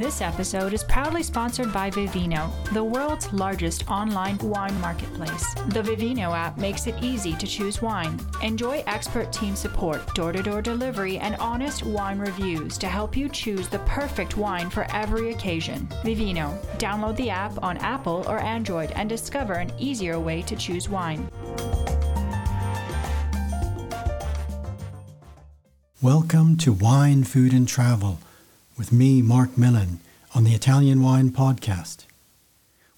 This episode is proudly sponsored by Vivino, the world's largest online wine marketplace. The Vivino app makes it easy to choose wine. Enjoy expert team support, door to door delivery, and honest wine reviews to help you choose the perfect wine for every occasion. Vivino. Download the app on Apple or Android and discover an easier way to choose wine. Welcome to Wine, Food and Travel with me, Marc Millon, on the Italian Wine Podcast.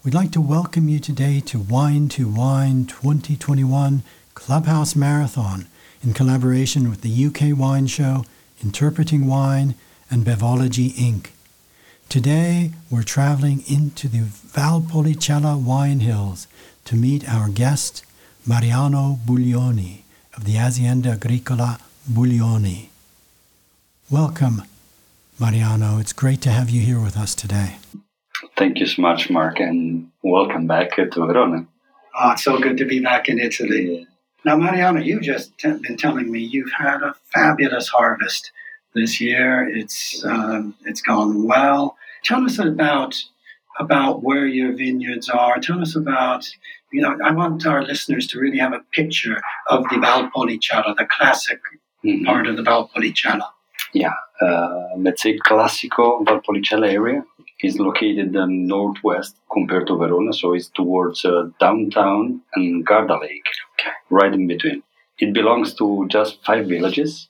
We'd like to welcome you today to Wine to Wine 2021 Clubhouse Marathon in collaboration with the UK Wine Show, Interpreting Wine, and Bevology Inc. Today, we're traveling into the Valpolicella wine hills to meet our guest, Mariano Buglioni of the Azienda Agricola Buglioni. Welcome, Mariano, it's great to have you here with us today. Thank you so much, Marc, and welcome back to Verona. Oh, it's so good to be back in Italy. Yeah. Now, Mariano, you've just t- been telling me you've had a fabulous harvest this year. It's um, it's gone well. Tell us about about where your vineyards are. Tell us about you know. I want our listeners to really have a picture of the Valpolicella, the classic mm-hmm. part of the Valpolicella. Yeah, let's say Classico Valpolicella area is located in northwest compared to Verona, so it's towards uh, downtown and Garda Lake, okay. right in between. It belongs to just five villages: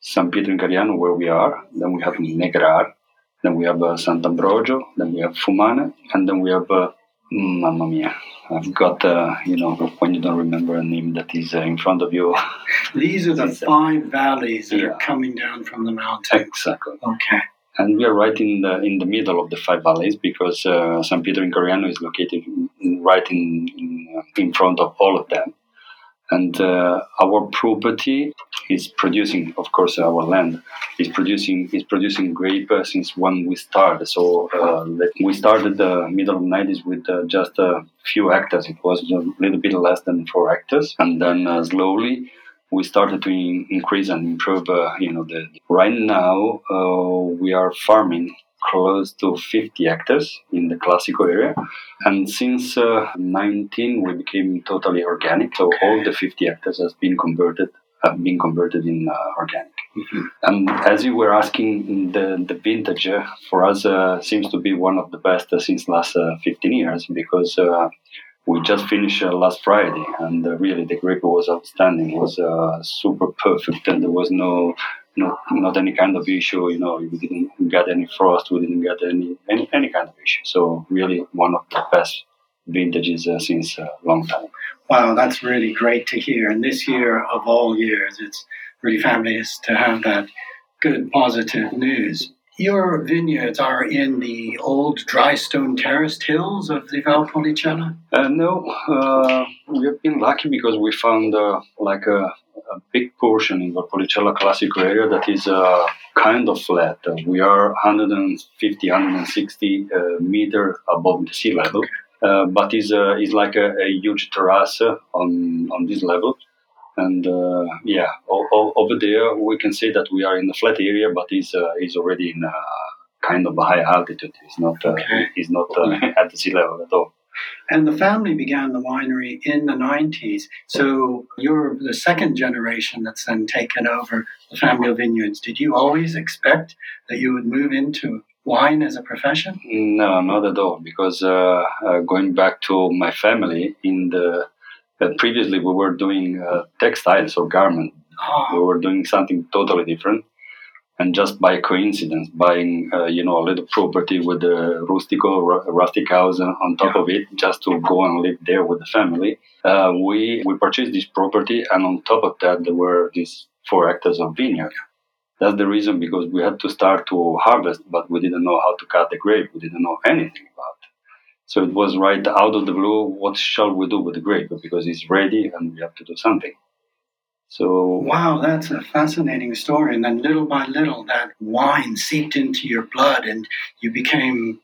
San Pietro in Cariano, where we are. Then we have Negrar. Then we have uh, Sant'Ambrogio. Then we have Fumane, and then we have uh, Mamma mia. I've got, uh, you know, when you don't remember a name that is uh, in front of you. These are the five valleys that yeah. are coming down from the mountain. Exactly. Okay. And we are right in the in the middle of the five valleys because uh, San Pietro in Cariano is located right in, in, uh, in front of all of them. And uh, our property is producing, of course, our land is producing is producing grape uh, since when we started. So uh, we started the middle of 90s with uh, just a few hectares. It was a little bit less than four hectares, and then uh, slowly we started to in- increase and improve. Uh, you know, the right now we are farming close to 50 hectares in the classical area. And since uh, 19, we became totally organic. So all the 50 hectares has been converted have been converted in uh, organic. Mm-hmm. And as you were asking, the, the vintage uh, for us uh, seems to be one of the best uh, since last uh, 15 years because we just finished last Friday and really the grape was outstanding. It was super perfect and there was no not not any kind of issue. You know, we didn't get any frost, we didn't get any any, any kind of issue. So really, one of the best vintages uh, since a long time. Wow, that's really great to hear. And this year of all years, it's really fabulous to have that good positive news. Your vineyards are in the old dry stone terraced hills of the Valpolicella? Uh, no, uh, we have been lucky because we found uh, like a a big portion in Valpolicella Classico area that is uh, kind of flat. Uh, we are 150, 160 uh, meter above the sea level, uh, but is uh, is like a, a, huge terrace on on this level. And uh, yeah, o- o- over there we can say that we are in a flat area, but is is already in a kind of a high altitude. It's not okay. it's not at the sea level at all. And the family began the winery in the 90s. So you're the second generation that's then taken over the family of vineyards. Did you always expect that you would move into wine as a profession? No, not at all. Because uh, uh, going back to my family, in the uh, previously we were doing uh, textiles or garment. Oh. We were doing something totally different and just by coincidence, buying uh, you know a little property with a rustico rustic house on top yeah. of it, just to go and live there with the family, uh, we we purchased this property, and on top of that, there were these four hectares of vineyard. That's the reason because we had to start to harvest, but we didn't know how to cut the grape. We didn't know anything about it. So it was right out of the blue. What shall we do with the grape? Because it's ready and we have to do something. So wow, that's a fascinating story. And then little by little, that wine seeped into your blood, and you became.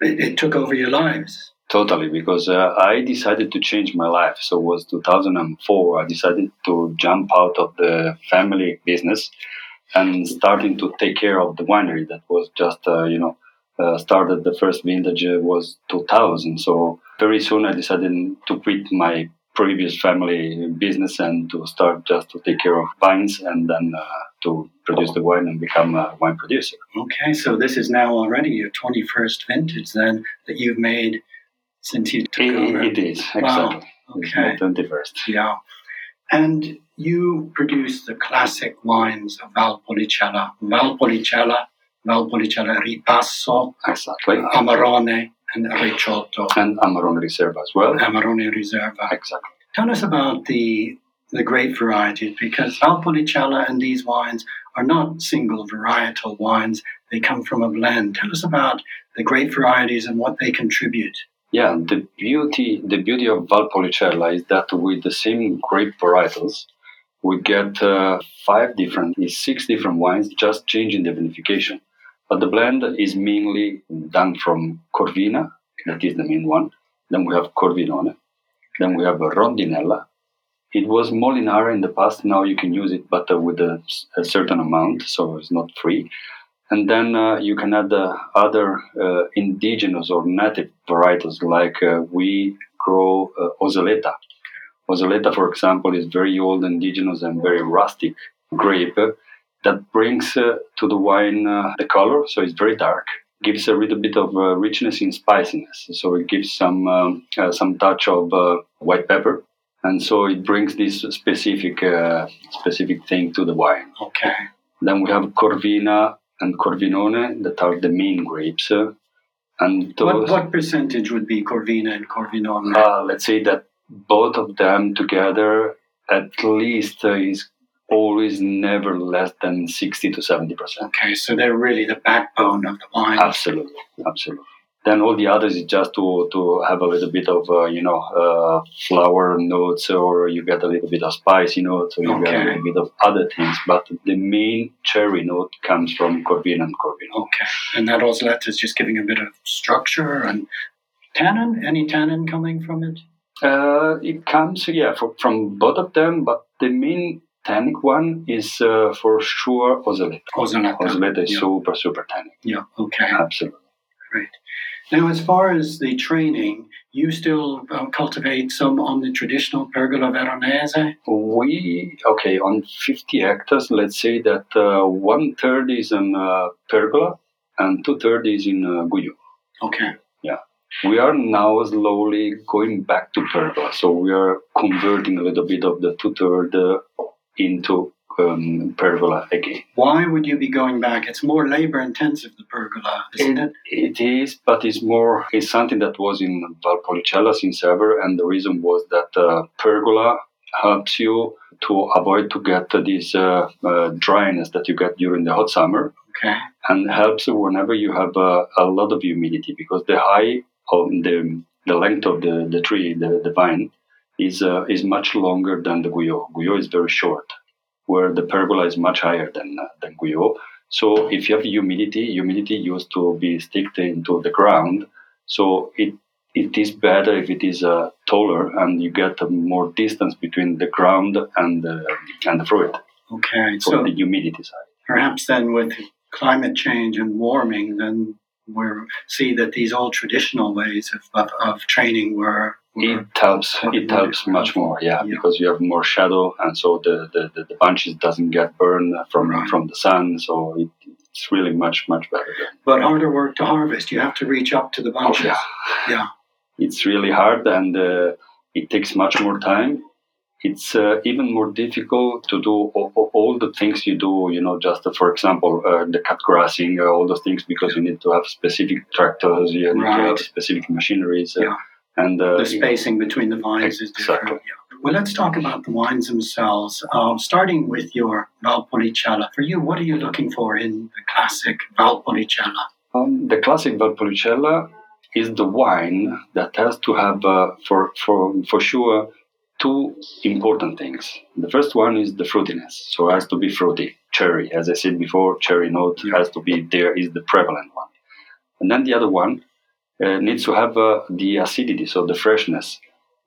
It, it took over your lives. Totally, because uh, I decided to change my life. So it was 2004. I decided to jump out of the family business and starting to take care of the winery. That was just, uh, you know, uh, started the first vintage uh, was 2000. So very soon I decided to quit my previous family business and to start just to take care of vines and then uh, to produce the wine and become a wine producer. Okay, so this is now already your 21st vintage then that you've made since you took it, over. It is, exactly. Wow. Okay. 21st. Yeah. And you produce the classic wines of Valpolicella. Valpolicella, Valpolicella Ripasso, exactly. Amarone, and Recioto. And Amarone Riserva as well. Amarone Riserva. Exactly. Tell us about the the grape varieties because Valpolicella and these wines are not single varietal wines. They come from a blend. Tell us about the grape varieties and what they contribute. Yeah, the beauty the beauty of Valpolicella is that with the same grape varietals, we get uh, five different, six different wines, just changing the vinification. But the blend is mainly done from Corvina, that is the main one. Then we have Corvinone. Then we have Rondinella. It was Molinara in the past. Now you can use it, but uh, with a, a, certain amount, so it's not free. And then uh, you can add uh, other uh, indigenous or native varietals, like uh, we grow uh, Oseleta. Oseleta, for example, is very old, indigenous, and very rustic grape that brings uh, to the wine uh, the color, so it's very dark. Gives a little bit of uh, richness in spiciness, so it gives some um, uh, some touch of uh, white pepper, and so it brings this specific uh, specific thing to the wine. Okay. Then we have Corvina and Corvinone that are the main grapes. and those, what, what percentage would be Corvina and Corvinone? let's say that both of them together at least is always never less than 60 to 70 percent. Okay, so they're really the backbone of the wine. Absolutely, absolutely. Then all the others is just to, to have a little bit of uh, you know uh, flower notes, or you get a little bit of spicy notes, or you okay. get a little bit of other things. But the main cherry note comes from Corvina and Corvina. Okay, and that Oseleta is just giving a bit of structure and tannin. Any tannin coming from it? Uh, it comes, yeah, for, from both of them, but the main tannic one is uh, for sure Oseleta. Oseleta. Oseleta is yeah. super, super tannic. Yeah, okay. Absolutely. Great. Now, as far as the training, you still uh, cultivate some on the traditional pergola veronese? We, okay, on 50 hectares, let's say that uh, one third is in uh, pergola and two thirds is in uh, Guyot. Okay. Yeah. We are now slowly going back to pergola. So we are converting a little bit of the two third uh, into um, pergola again. Why would you be going back? It's more labor intensive, the pergola, isn't it? It, it is, but it's more, it's something that was in Valpolicella since ever, and the reason was that uh, pergola helps you to avoid to get this uh, uh, dryness that you get during the hot summer. Okay. And helps whenever you have uh, a lot of humidity because the high of the, the length of the, the tree, the, the vine, is uh, is much longer than the Guyot. Guyot is very short, where the pergola is much higher than uh, than Guyot. So if you have humidity, humidity used to be sticked into the ground. So it it is better if it is uh, taller and you get more distance between the ground and the and the fruit. Okay, so the humidity side. Perhaps then with climate change and warming, then we see that these old traditional ways of, of, of training were it helps it helps much more yeah, yeah, because you have more shadow and so the the, the, the bunches doesn't get burned from right. from the sun so it, it's really much much better but harder work to harvest you have to reach up to the bunches oh, yeah. yeah it's really hard and uh, it takes much more time it's uh, even more difficult to do all, all, the things you do, you know, just uh, for example, uh, the cut grassing, uh, all those things, because you need to have specific tractors, you need right. to have specific machineries. Uh, yeah. And uh, the spacing between the vines exactly. is different. Well, let's talk about the wines themselves. Uh, starting with your Valpolicella. For you, what are you looking for in the classic Valpolicella? Um, the classic Valpolicella is the wine that has to have, uh, for, for, for sure, two important things. The first one is the fruitiness. So it has to be fruity. Cherry, as I said before, cherry note Yeah. has to be there, is the prevalent one. And then the other one uh, needs to have uh, the acidity, so the freshness.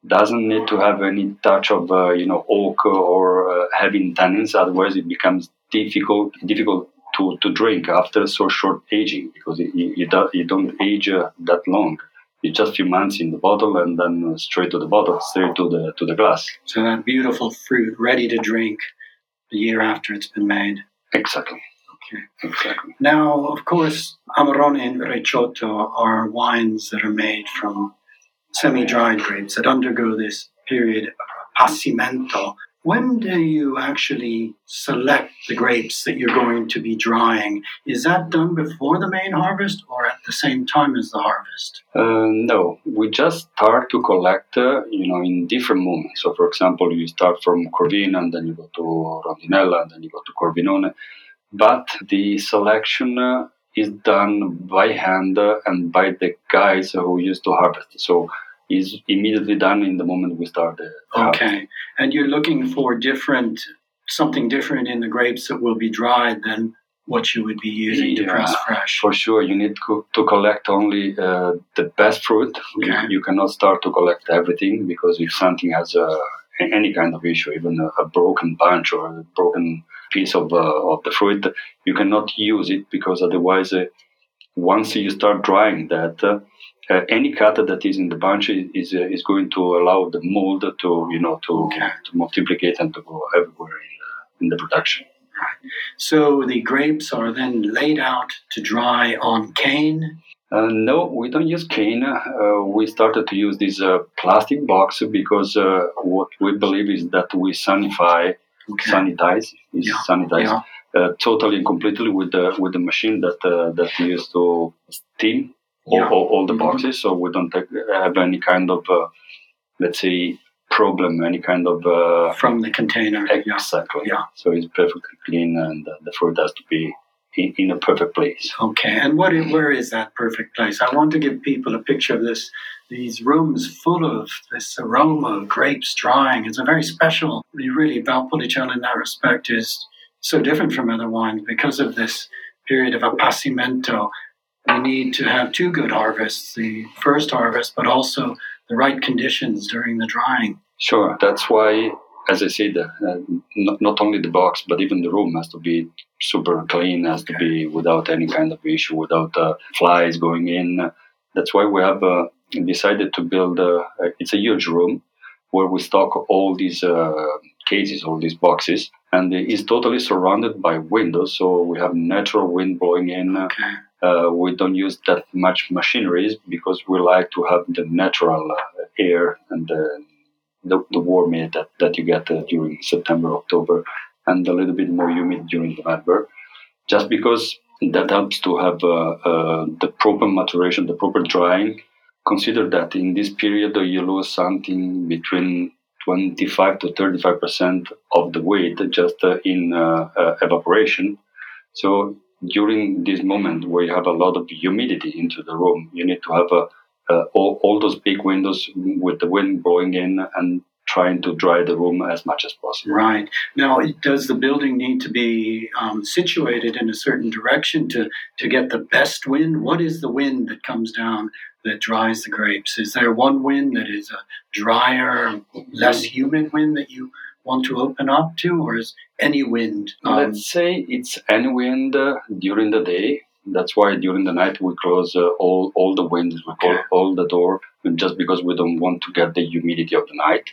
Doesn't need to have any touch of uh, you know oak or uh, heavy tannins. Otherwise, it becomes difficult difficult to, to drink after so short aging because you, you, do, you don't age uh, that long. It's just a few months in the bottle and then uh, straight to the bottle, straight to the to the glass. So that beautiful fruit ready to drink a year after it's been made. Exactly. Exactly. Now, of course, Amarone and Recioto are wines that are made from semi-dried grapes that undergo this period of passimento. When do you actually select the grapes that you're going to be drying? Is that done before the main harvest or at the same time as the harvest? Uh, no, we just start to collect, uh, you know, in different moments. So, for example, you start from Corvina and then you go to Rondinella and then you go to Corvinone. But the selection uh, is done by hand uh, and by the guys who used to harvest. So, is immediately done in the moment we start the the harvest. Okay. And you're looking for different, something different in the grapes that will be dried than what you would be using to press fresh. For sure, you need to, to collect only uh, the best fruit. You- Okay. You, cannot start to collect everything because if something has a, any kind of issue, even a, a broken bunch or a broken piece of, uh, of the fruit, you cannot use it because otherwise, uh, once you start drying that, uh, uh, any cut that is in the bunch is is, uh, is going to allow the mold to you know to to multiplicate and to go everywhere in, uh, in the production. So the grapes are then laid out to dry on cane. Uh, no, we don't use cane. Uh, we started to use this uh, plastic box because uh, what we believe is that we sanify, Okay. sanitize, is Yeah, sanitize yeah. uh, totally and completely with the with the machine that uh, that we use to steam all, all, all the Mhm. boxes, so we don't take, have any kind of uh, let's say problem, any kind of uh, From the container. Exactly. Yeah. So it's perfectly clean, and uh, the food has to be in, in a perfect place. Okay. And what? where is that perfect place? I want to give people a picture of this. These rooms full of this aroma of grapes drying. It's a very special. Really, Valpolicella in that respect is so different from other wines because of this period of appassimento. We need to have two good harvests: the first harvest, but also the right conditions during the drying. Sure. That's why, as I said, uh, not, not only the box, but even the room has to be super clean, has to be without any kind of issue, without uh, flies going in. That's why we have uh, decided to build, uh, it's a huge room where we stock all these uh, cases, all these boxes, and it's totally surrounded by windows. So we have natural wind blowing in. Okay. Uh, we don't use that much machineries because we like to have the natural uh, air and the, the, the warm air that, that you get uh, during September, October, and a little bit more humid during November. Just because that helps to have uh, uh, the proper maturation, the proper drying. Consider that in this period you lose something between 25 to 35 percent of the weight just uh, in uh, uh, evaporation. So during this moment where you have a lot of humidity into the room, you need to have all, all those big windows with the wind blowing in and trying to dry the room as much as possible. Right. Now, does the building need to be um, situated in a certain direction to, to get the best wind? What is the wind that comes down that dries the grapes? Is there one wind that is a drier, less humid wind that you want to open up to, or is any wind? Um, Let's say it's any wind uh, during the day. That's why during the night we close uh, all all the windows, we close Okay. all the door, just because we don't want to get the humidity of the night.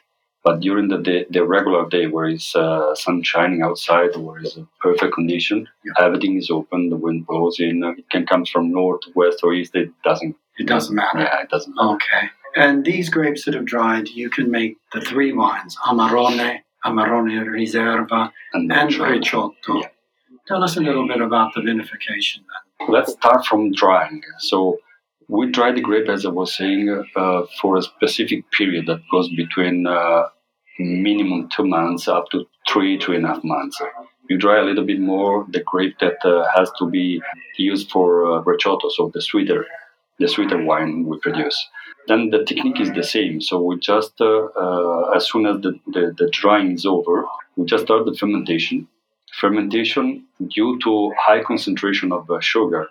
But during the day, the regular day, where it's uh, sun shining outside, where it's a perfect condition, Yeah. everything is open. The wind blows in. uh, It can come from north, west, or east. It doesn't. it doesn't matter. Yeah, it doesn't. matter. Okay. And these grapes that have dried, you can make the three wines Amarone, Amarone Riserva, And, and. Recioto. Yeah. Tell us a little bit about the vinification then. Let's start from drying. So we dry the grape, as I was saying, uh, for a specific period that goes between uh, minimum two months up to three, three and a half months. You dry a little bit more the grape that uh, has to be used for uh, recioto, so the sweeter, the sweeter wine we produce. Then the technique is the same. So we just, uh, uh as soon as the, the, the drying is over, we just start the fermentation. Fermentation, due to high concentration of uh, sugar,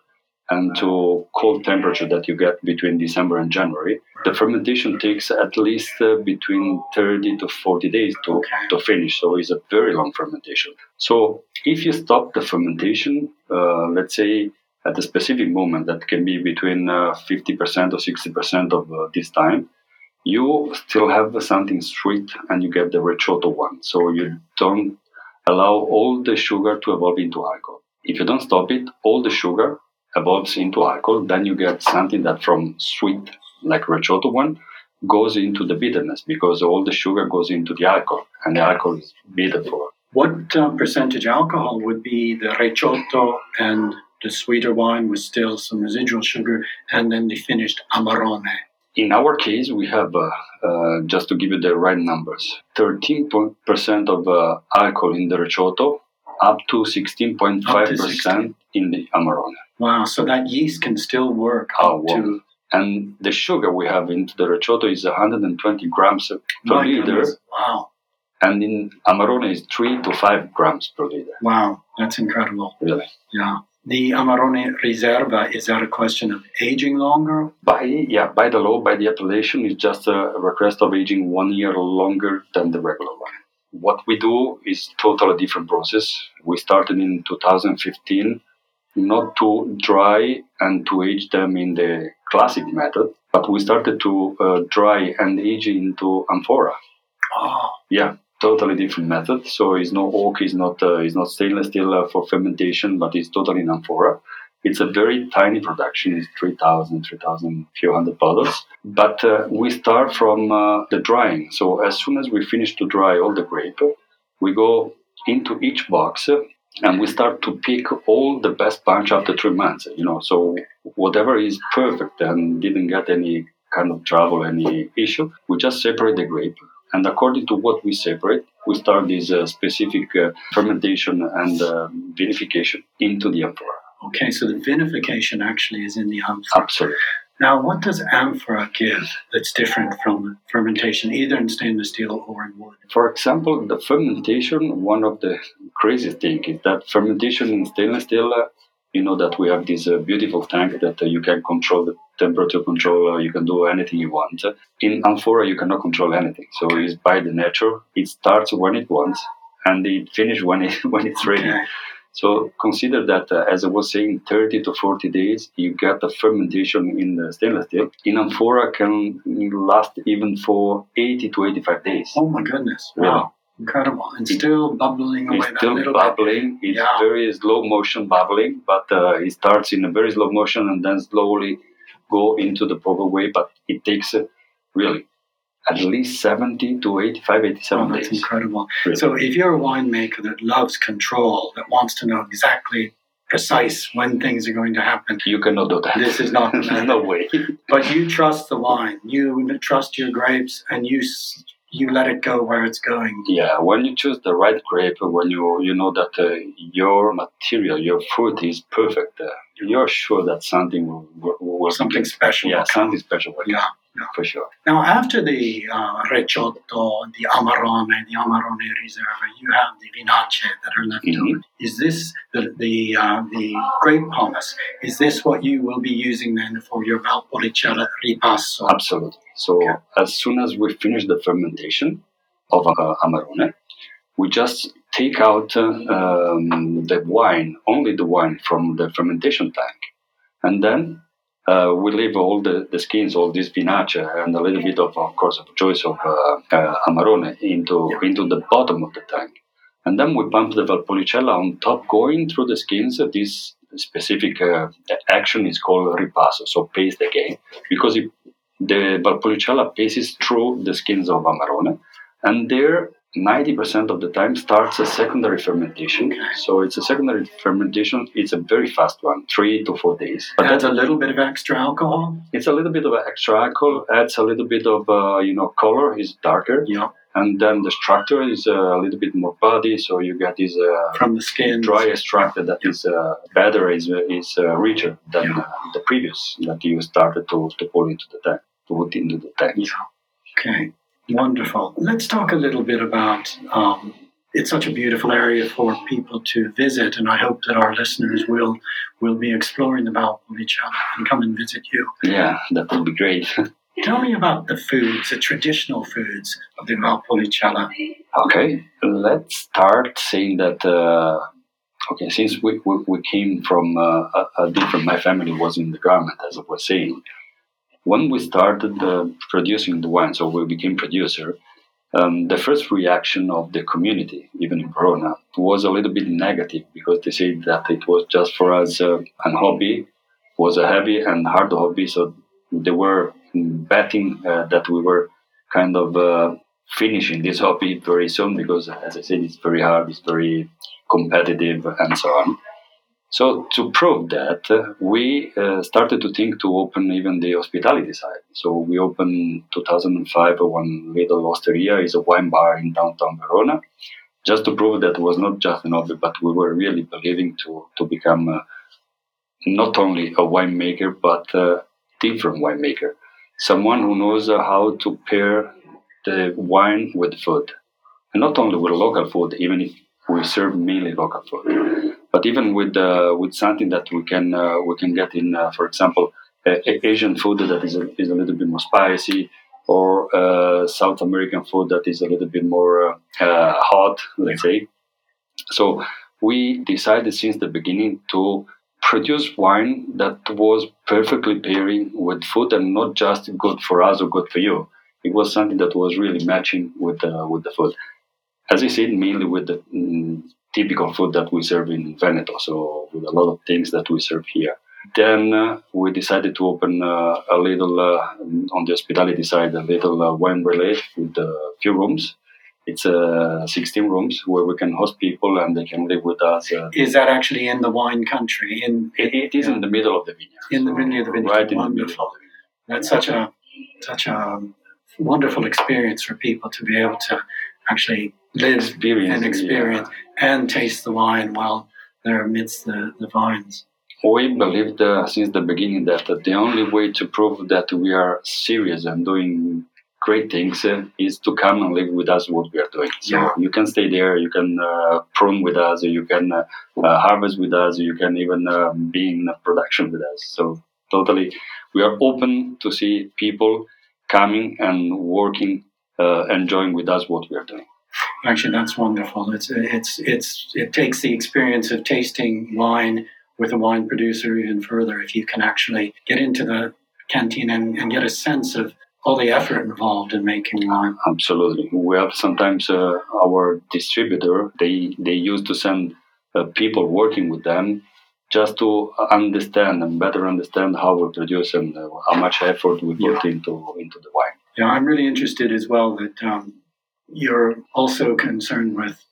and to cold temperature that you get between December and January, the fermentation takes at least uh, between 30 to 40 days to, okay. to finish. So it's a very long fermentation. So if you stop the fermentation, uh, let's say at a specific moment that can be between uh, 50% or 60% of uh, this time, you still have something sweet and you get the recioto one. So you don't allow all the sugar to evolve into alcohol. If you don't stop it, all the sugar evolves into alcohol, then you get something that from sweet, like recioto one, goes into the bitterness because all the sugar goes into the alcohol, and the alcohol is bitter for. What uh, percentage alcohol would be the recioto and the sweeter wine with still some residual sugar, and then the finished amarone? In our case, we have, uh, uh, just to give you the right numbers, 13% of uh, alcohol in the recioto, up to 16.5% in the amarone. Wow, so that yeast can still work oh, to... And the sugar we have into the recioto is 120 grams per My liter. Goodness. Wow. And in Amarone is 3 to 5 grams per liter. Wow, that's incredible. Really? Yeah. The Amarone Riserva, is that a question of aging longer? By yeah, by the law, by the appellation, it's just a request of aging one year longer than the regular one. What we do is totally different process. We started in 2015 not to dry and to age them in the classic method, but we started to uh, dry and age into amphora. Oh. Yeah, totally different method. So it's no oak, it's not uh, it's not stainless steel uh, for fermentation, but it's totally in amphora. It's a very tiny production. It's 3,000, 3,000, few hundred bottles. But uh, we start from uh, the drying. So as soon as we finish to dry all the grape, we go into each box and we start to pick all the best bunch after three months you know so whatever is perfect and didn't get any kind of trouble any issue we just separate the grape and according to what we separate we start this uh, specific uh, fermentation and uh, vinification into the amphora okay so the vinification actually is in the amphora absolutely now, what does amphora give that's different from fermentation, either in stainless steel or in wood? For example, the fermentation, one of the crazy things is that fermentation in stainless steel, uh, you know that we have this uh, beautiful tank that uh, you can control the temperature control, uh, you can do anything you want. In amphora, you cannot control anything. So it's by the nature. It starts when it wants and it finishes when, it, when it's ready. Okay. So consider that, uh, as I was saying, 30 to 40 days, you get the fermentation in the stainless steel. In amphora can last even for 80 to 85 days. Oh my goodness! Wow, incredible! And it, still bubbling away. It's still bubbling. Bit. It's yeah. very slow motion bubbling, but uh, it starts in a very slow motion and then slowly go into the proper way. But it takes uh, really at least 70 to 85, 87 oh, that's days. incredible. Really. So if you're a winemaker that loves control, that wants to know exactly precise when things are going to happen. You cannot do that. This is not no way. but you trust the wine. You trust your grapes, and you you let it go where it's going. Yeah, when you choose the right grape, when you you know that uh, your material, your fruit is perfect, uh, you're sure that something will, will, will something special. Yeah, something special. Yeah for sure. Now, after the uh, Recioto, the Amarone, the Amarone Riserva, you have the Vinacce that are left mm-hmm. over. Is this the the, uh, the grape pomace? Is this what you will be using then for your Valpolicella ripasso? Absolutely. So okay. as soon as we finish the fermentation of uh, Amarone, we just take out uh, um, the wine, only the wine from the fermentation tank, and then uh, we leave all the, the skins, all this vinacce, and a little bit of, of course, of choice of uh, uh, amarone into yeah. into the bottom of the tank, and then we pump the Valpolicella on top, going through the skins. This specific uh, action is called ripasso, so paste again, because it, the Valpolicella passes through the skins of amarone, and there 90% of the time starts a secondary fermentation. Okay. So it's a secondary fermentation. It's a very fast one, three to four days. But adds a little bit of extra alcohol. It's a little bit of extra alcohol. Adds a little bit of uh, you know color. Is darker. Yeah. and then the structure is a little bit more body, so you get this uh, from the skin dry extract that is uh, better, is is uh, richer than Yeah. uh, the previous that you started to, to put into the tank, to put into the tank. Okay, wonderful. Let's talk a little bit about. Um, it's such a beautiful area for people to visit, and I hope that our listeners will will be exploring the Valpolicella and come and visit you. Yeah, that would be great. Tell me about the foods, the traditional foods of the Valpolicella. Okay, let's start saying that. Uh, okay, since we, we, we came from uh, a, a different, my family was in the garment, as I was saying. When we started uh, producing the wine, so we became producer, um, the first reaction of the community, even in Verona, was a little bit negative because they said that it was just for us uh, an hobby, was a heavy and hard hobby. So they were betting uh, that we were kind of uh, finishing this hobby very soon because, as I said, it's very hard, it's very competitive, and so on. So to prove that, uh, we uh, started to think to open even the hospitality side. So we opened 2005 one little osteria, is a wine bar in downtown Verona, just to prove that it was not just an hobby, but we were really believing to to become uh, not only a winemaker but a different winemaker, someone who knows uh, how to pair the wine with food, and not only with local food, even if we serve mainly local food but even with uh, with something that we can uh, we can get in, uh, for example, Asian food that is a, is a little bit more spicy, or uh, South American food that is a little bit more uh, hot, let's say. So we decided since the beginning to produce wine that was perfectly pairing with food and not just good for us or good for you. It was something that was really matching with uh, with the food. As I said, mainly with the mm, typical food that we serve in Veneto, so with a lot of things that we serve here. Then uh, we decided to open uh, a little, uh, on the hospitality side, a little uh, wine relay with a few rooms. It's uh, 16 rooms where we can host people and they can live with us. Uh, Is that actually in the wine country? In it, it is in the middle of the vineyard. In the middle of the vineyard. Right in the Wonderful. middle of the vineyard. that's such a such a wonderful experience for people to be able to actually live Experience, and yeah. experience and taste the wine while they're amidst the, the vines. We believed uh, since the beginning that uh, the only way to prove that we are serious and doing great things uh, is to come and live with us what we are doing. So Yeah. you can stay there, you can uh, prune with us, you can uh, uh, harvest with us, you can even uh, be in production with us. So totally, we are open to see people coming and working, uh, enjoying with us what we are doing. Actually, that's wonderful. It's it's it's it takes the experience of tasting wine with a wine producer even further if you can actually get into the canteen and, and get a sense of all the effort involved in making wine. Absolutely. We have sometimes uh, our distributor, they, they used to send uh, people working with them just to understand and better understand how we produce and uh, how much effort we put into, into the wine. Yeah, I'm really interested as well that um, you're also concerned with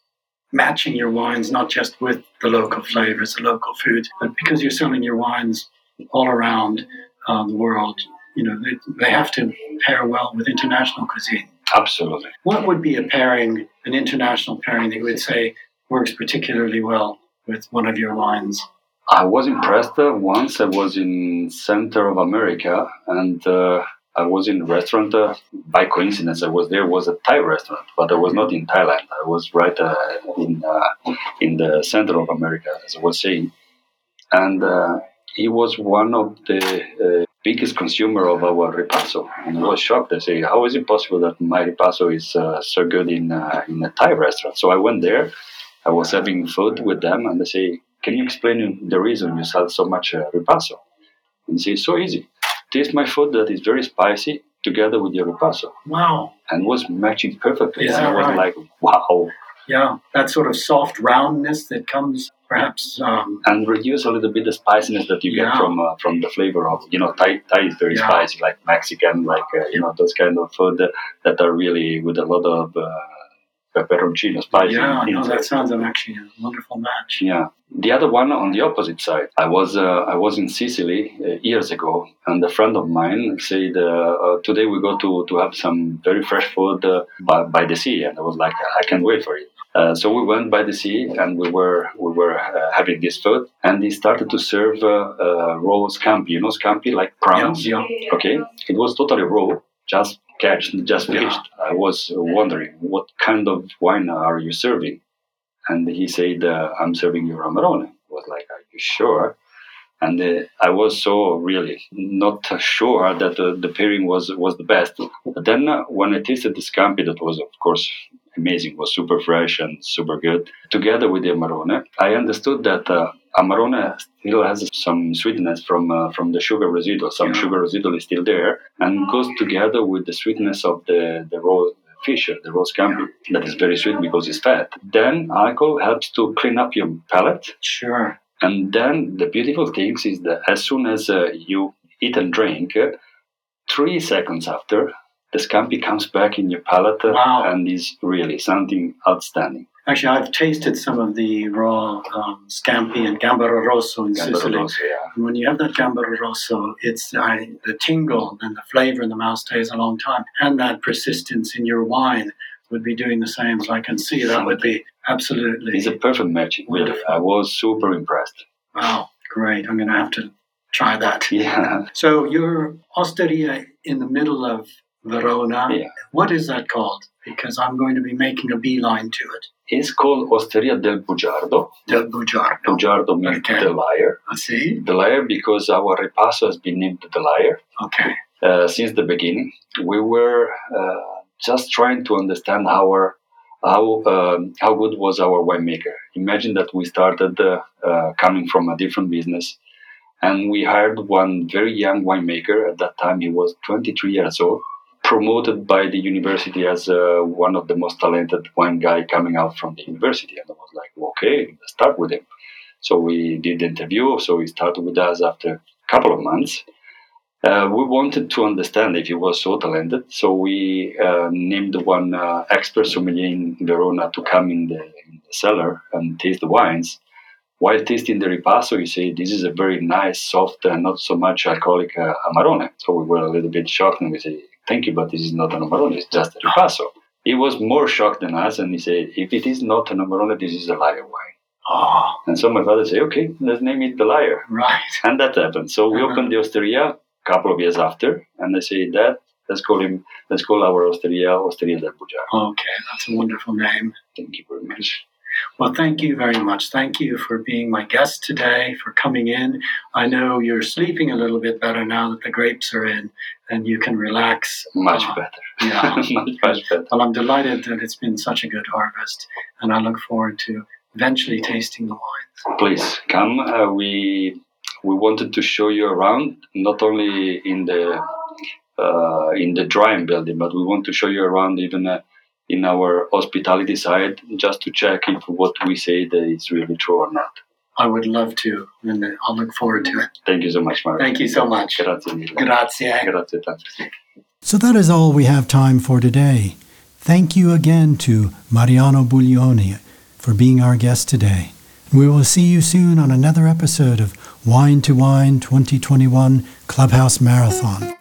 matching your wines not just with the local flavors, the local foods, but because you're selling your wines all around uh, the world, you know, they, they have to pair well with international cuisine. Absolutely. What would be a pairing, an international pairing that you would say works particularly well with one of your wines? I was impressed once. I was in center of America and uh, I was in a restaurant. Uh, by coincidence, I was there. Was a Thai restaurant, but I was not in Thailand. I was right uh, in uh, in the center of America, as I was saying. And uh, he was one of the uh, biggest consumer of our ripasso, and I was shocked. I say, "How is it possible that my ripasso is uh, so good in in a Thai restaurant?" So I went there. I was having food with them, and they say, "Can you explain the reason you sell so much ripasso?" And say, "So easy. Taste my food that is very spicy together with your ripasso." Wow. and was matching perfectly. Is and I was right? like, wow. Yeah, that sort of soft roundness that comes perhaps. Um, And reduce a little bit the spiciness that you Yeah. get from uh, from the flavor of you know Thai. Thai is very Yeah. spicy, like Mexican, like uh, you know those kind of food that, that are really with a lot of uh, peperoncino, spicy. Yeah, no, that sounds actually a wonderful match. Yeah. The other one on the opposite side. I was uh, I was in Sicily uh, years ago, and a friend of mine said, uh, uh, "Today we go to, to have some very fresh food uh, by, by the sea," and I was like, "I can't wait for it." Uh, so we went by the sea, and we were we were uh, having this food, and he started to serve uh, uh, raw scampi. You know, scampi like prawns. Yeah, Okay, it was totally raw, just catch, just Yeah. I was wondering what kind of wine are you serving, and he said, uh, "I'm serving you Amarone." I was like, "Are you sure?" And uh, I was so really not sure that the, the pairing was was the best. But then uh, when I tasted the scampi, that was of course amazing, was super fresh and super good. Together with the Amarone, I understood that uh, Amarone still has some sweetness from uh, from the sugar residual. Some Yeah. sugar residual is still there and goes together with the sweetness of the the raw fish, the raw scampi. That is very sweet because it's fat. Then alcohol helps to clean up your palate. Sure. And then the beautiful thing is that as soon as uh, you eat and drink, uh, three seconds after, the scampi comes back in your palate uh, Wow. and is really something outstanding. Actually, I've tasted some of the raw um, scampi and gambero rosso in Gambero Sicily. rosso, yeah. And when you have that gambero rosso, it's I, the tingle and the flavor in the mouth stays a long time, and that persistence in your wine would be doing the same. So I can see that would be absolutely It's a perfect matching. Wonderful. I was super impressed. wow, great. I'm going to have to try that. Yeah. So your osteria in the middle of Verona. Yeah. What is that called? Because I'm going to be making a beeline to it. It's called Osteria del Bugiardo. Del Bugiardo. Bugiardo means Okay. the liar. I see. The liar because our ripasso has been named the liar. Okay. uh, since the beginning. We were uh, just trying to understand our how um, how good was our winemaker. Imagine that we started uh, uh, coming from a different business, and we hired one very young winemaker. At that time, he was 23 years old, promoted by the university as uh, one of the most talented wine guy coming out from the university. And I was like, okay, let's start with him. So we did the interview. So he started with us after a couple of months. Uh, we wanted to understand if he was so talented, so we uh, named one uh, expert sommelier in Verona to come in the, in the cellar and taste the wines. While tasting the ripasso, you say this is a very nice, soft, and not so much alcoholic uh, amarone. So we were a little bit shocked, and we say, "Thank you, but this is not an amarone; it's just a ripasso." He was more shocked than us, and he said, "If it is not an amarone, this is a liar wine." Oh, And so my father said, "Okay, let's name it the liar." right. And that happened. So we Uh-huh. opened the osteria a couple of years after, and I say, Dad, let's call him, let's call our osteria Osteria del Bugiardo. Okay, that's a wonderful name. Thank you very much. Well, thank you very much. Thank you for being my guest today, for coming in. I know you're sleeping a little bit better now that the grapes are in and you can relax. Much Uh, better. yeah. much, much better. Well, I'm delighted that it's been such a good harvest, and I look forward to eventually tasting the wines. Please come. Uh, we we wanted to show you around, not only in the uh, in the drying building, but we want to show you around even uh, in our hospitality side, just to check if what we say that is really true or not. I would love to, and I'll look forward to it. Thank you so much, Marc. Thank you so much. Grazie mille. Grazie. Grazie tanto. So that is all we have time for today. Thank you again to Mariano Buglioni for being our guest today. We will see you soon on another episode of Wine to Wine 2021 Clubhouse Marathon.